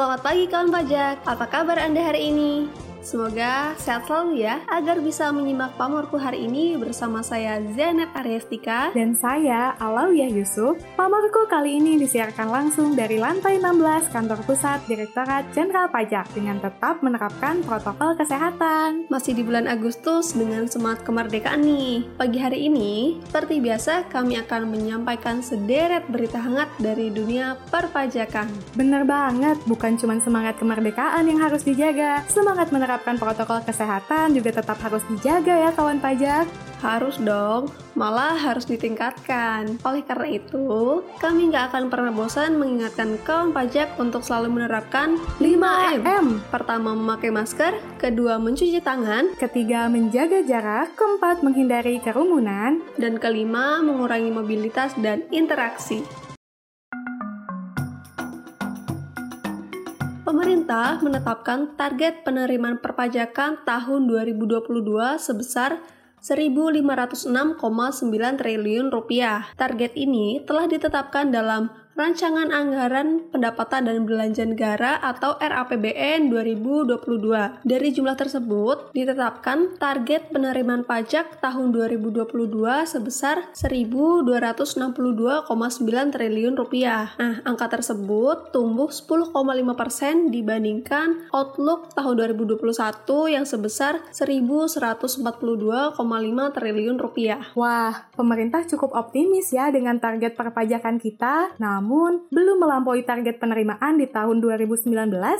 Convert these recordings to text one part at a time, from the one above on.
Selamat pagi kawan pajak, apa kabar Anda hari ini? Semoga sehat selalu ya, agar bisa menyimak pamorku hari ini bersama saya Zainab Aryastika dan saya Alawiyah Yusuf. Pamorku kali ini disiarkan langsung dari lantai 16 kantor pusat Direktorat Jenderal Pajak dengan tetap menerapkan protokol kesehatan. Masih di bulan Agustus dengan semangat kemerdekaan nih. Pagi hari ini, seperti biasa kami akan menyampaikan sederet berita hangat dari dunia perpajakan. Bener banget, bukan cuma semangat kemerdekaan yang harus dijaga, semangat menerapkan menerapkan protokol kesehatan juga tetap harus dijaga ya kawan pajak. Harus dong, malah harus ditingkatkan. Oleh karena itu, kami nggak akan pernah bosan mengingatkan kawan pajak untuk selalu menerapkan 5M. 5M. Pertama, memakai masker. Kedua, mencuci tangan. Ketiga, menjaga jarak. Keempat, menghindari kerumunan. Dan kelima, mengurangi mobilitas dan interaksi. Pemerintah menetapkan target penerimaan perpajakan tahun 2022 sebesar 1.506,9 triliun rupiah. Target ini telah ditetapkan dalam Rancangan Anggaran Pendapatan dan Belanja Negara atau RAPBN 2022. Dari jumlah tersebut, ditetapkan target penerimaan pajak tahun 2022 sebesar 1.262,9 triliun rupiah. Nah, angka tersebut tumbuh 10,5 persen dibandingkan outlook tahun 2021 yang sebesar 1.142,5 triliun rupiah. Wah, pemerintah cukup optimis ya dengan target perpajakan kita. Namun namun belum melampaui target penerimaan di tahun 2019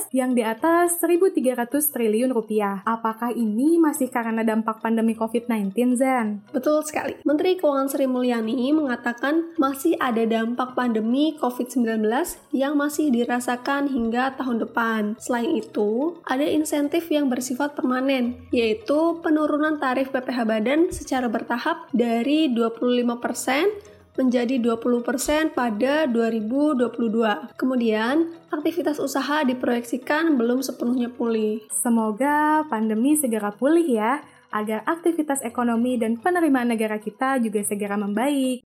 yang di atas 1.300 triliun rupiah. Apakah ini masih karena dampak pandemi COVID-19, Zen? Betul sekali. Menteri Keuangan Sri Mulyani mengatakan masih ada dampak pandemi COVID-19 yang masih dirasakan hingga tahun depan. Selain itu, ada insentif yang bersifat permanen, yaitu penurunan tarif PPh badan secara bertahap dari 25% menjadi 20% pada 2022. Kemudian, aktivitas usaha diproyeksikan belum sepenuhnya pulih. Semoga pandemi segera pulih ya, agar aktivitas ekonomi dan penerimaan negara kita juga segera membaik.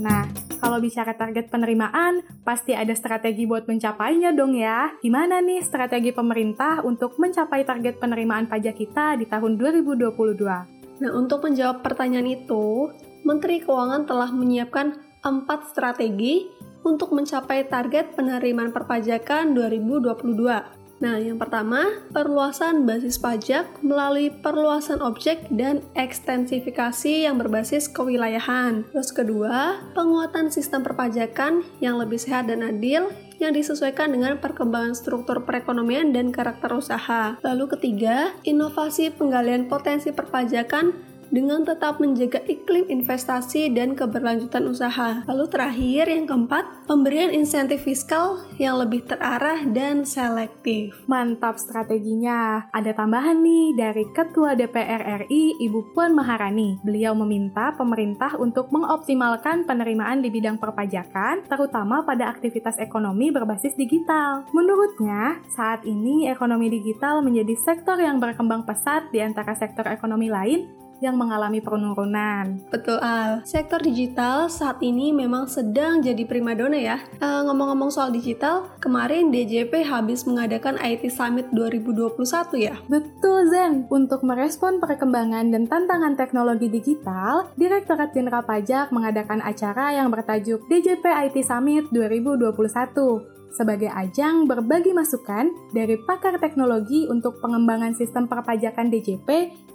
Nah, kalau bicara target penerimaan, pasti ada strategi buat mencapainya dong ya. Gimana nih strategi pemerintah untuk mencapai target penerimaan pajak kita di tahun 2022? Nah, untuk menjawab pertanyaan itu, Menteri Keuangan telah menyiapkan empat strategi untuk mencapai target penerimaan perpajakan 2022. Nah, yang pertama, perluasan basis pajak melalui perluasan objek dan ekstensifikasi yang berbasis kewilayahan. Terus kedua, penguatan sistem perpajakan yang lebih sehat dan adil yang disesuaikan dengan perkembangan struktur perekonomian dan karakter usaha. Lalu ketiga, inovasi penggalian potensi perpajakan dengan tetap menjaga iklim investasi dan keberlanjutan usaha. Lalu terakhir yang keempat, pemberian insentif fiskal yang lebih terarah dan selektif. Mantap strateginya. Ada tambahan nih dari Ketua DPR RI Ibu Puan Maharani. Beliau meminta pemerintah untuk mengoptimalkan penerimaan di bidang perpajakan, terutama pada aktivitas ekonomi berbasis digital. Menurutnya, saat ini ekonomi digital menjadi sektor yang berkembang pesat di antara sektor ekonomi lain yang mengalami penurunan. Betul Al, sektor digital saat ini memang sedang jadi primadona ya. ngomong ngomong-ngomong soal digital, kemarin DJP habis mengadakan IT Summit 2021 ya. Betul Zen, untuk merespon perkembangan dan tantangan teknologi digital, Direktorat Jenderal Pajak mengadakan acara yang bertajuk DJP IT Summit 2021 sebagai ajang berbagi masukan dari pakar teknologi untuk pengembangan sistem perpajakan DJP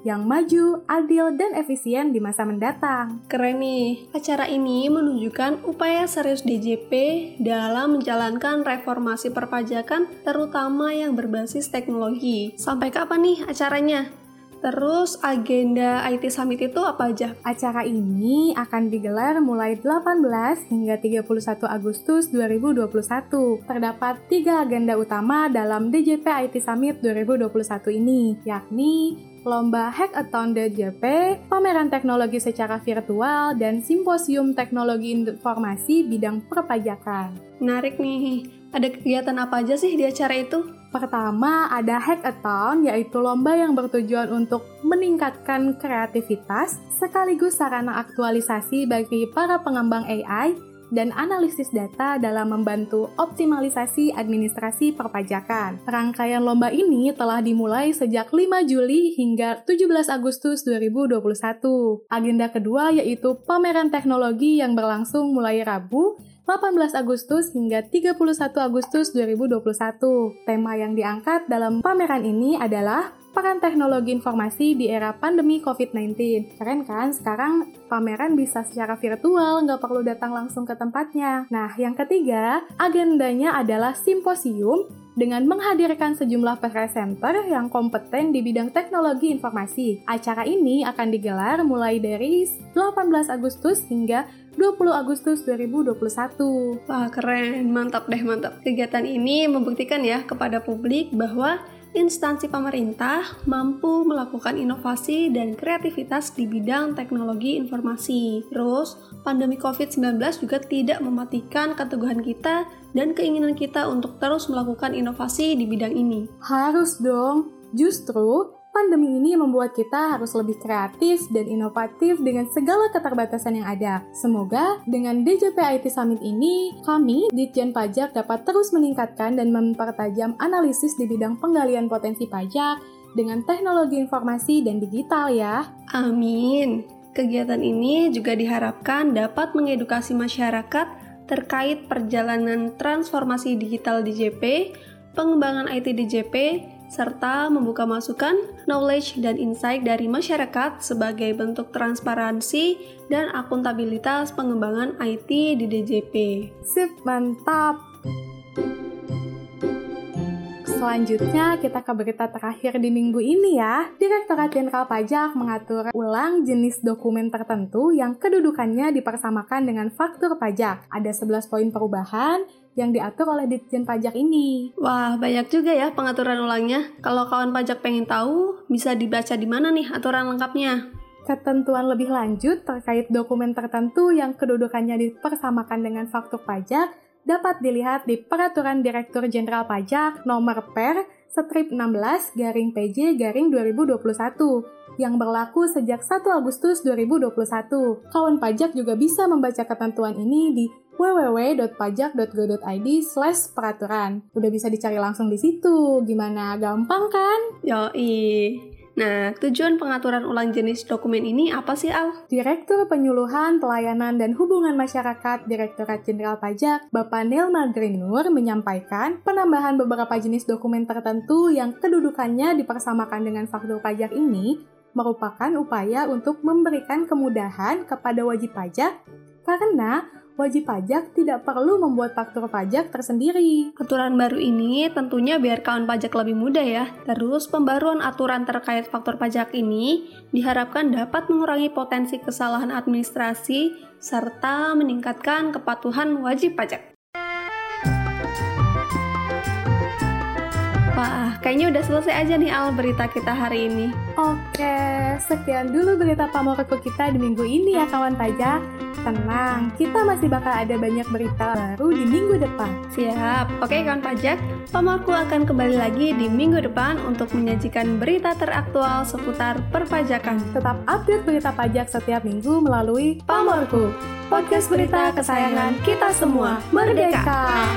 yang maju, adil, dan efisien di masa mendatang. Keren nih, acara ini menunjukkan upaya serius DJP dalam menjalankan reformasi perpajakan terutama yang berbasis teknologi. Sampai kapan nih acaranya? Terus agenda IT Summit itu apa aja? Acara ini akan digelar mulai 18 hingga 31 Agustus 2021. Terdapat tiga agenda utama dalam DJP IT Summit 2021 ini, yakni lomba Hackathon DJP, pameran teknologi secara virtual, dan simposium teknologi informasi bidang perpajakan. Menarik nih, ada kegiatan apa aja sih di acara itu? Pertama, ada hackathon, yaitu lomba yang bertujuan untuk meningkatkan kreativitas sekaligus sarana aktualisasi bagi para pengembang AI dan analisis data dalam membantu optimalisasi administrasi perpajakan. Rangkaian lomba ini telah dimulai sejak 5 Juli hingga 17 Agustus 2021. Agenda kedua yaitu pameran teknologi yang berlangsung mulai Rabu 18 Agustus hingga 31 Agustus 2021. Tema yang diangkat dalam pameran ini adalah peran teknologi informasi di era pandemi COVID-19. Keren kan? Sekarang pameran bisa secara virtual, nggak perlu datang langsung ke tempatnya. Nah, yang ketiga, agendanya adalah simposium dengan menghadirkan sejumlah presenter yang kompeten di bidang teknologi informasi. Acara ini akan digelar mulai dari 18 Agustus hingga 20 Agustus 2021. Wah, keren. Mantap deh, mantap. Kegiatan ini membuktikan ya kepada publik bahwa instansi pemerintah mampu melakukan inovasi dan kreativitas di bidang teknologi informasi. Terus, pandemi COVID-19 juga tidak mematikan keteguhan kita dan keinginan kita untuk terus melakukan inovasi di bidang ini. Harus dong. Justru pandemi ini membuat kita harus lebih kreatif dan inovatif dengan segala keterbatasan yang ada. Semoga dengan DJP IT Summit ini, kami, Ditjen Pajak dapat terus meningkatkan dan mempertajam analisis di bidang penggalian potensi pajak dengan teknologi informasi dan digital ya. Amin. Kegiatan ini juga diharapkan dapat mengedukasi masyarakat terkait perjalanan transformasi digital DJP, pengembangan IT DJP, serta membuka masukan, knowledge, dan insight dari masyarakat sebagai bentuk transparansi dan akuntabilitas pengembangan IT di DJP. Sip, mantap! Selanjutnya kita ke berita terakhir di minggu ini ya. Direktorat Jenderal Pajak mengatur ulang jenis dokumen tertentu yang kedudukannya dipersamakan dengan faktur pajak. Ada 11 poin perubahan yang diatur oleh Ditjen Pajak ini. Wah, banyak juga ya pengaturan ulangnya. Kalau kawan pajak pengen tahu, bisa dibaca di mana nih aturan lengkapnya? Ketentuan lebih lanjut terkait dokumen tertentu yang kedudukannya dipersamakan dengan faktur pajak dapat dilihat di Peraturan Direktur Jenderal Pajak Nomor Per Strip 16 garing PJ garing 2021 yang berlaku sejak 1 Agustus 2021. Kawan pajak juga bisa membaca ketentuan ini di www.pajak.go.id slash peraturan. Udah bisa dicari langsung di situ. Gimana? Gampang kan? Yoi. Nah, tujuan pengaturan ulang jenis dokumen ini apa sih, Al? Direktur Penyuluhan, Pelayanan, dan Hubungan Masyarakat Direktorat Jenderal Pajak, Bapak Nelma Grinur, menyampaikan penambahan beberapa jenis dokumen tertentu yang kedudukannya dipersamakan dengan faktur pajak ini merupakan upaya untuk memberikan kemudahan kepada wajib pajak karena wajib pajak tidak perlu membuat faktur pajak tersendiri. Aturan baru ini tentunya biar kawan pajak lebih mudah ya. Terus pembaruan aturan terkait faktur pajak ini diharapkan dapat mengurangi potensi kesalahan administrasi serta meningkatkan kepatuhan wajib pajak. Wah, kayaknya udah selesai aja nih Al berita kita hari ini. Oke, sekian dulu berita pamorku kita di minggu ini ya kawan pajak. Tenang, kita masih bakal ada banyak berita baru di minggu depan. Siap. Oke kawan pajak, pamorku akan kembali lagi di minggu depan untuk menyajikan berita teraktual seputar perpajakan. Tetap update berita pajak setiap minggu melalui Pamorku, podcast berita kesayangan kita semua. Merdeka!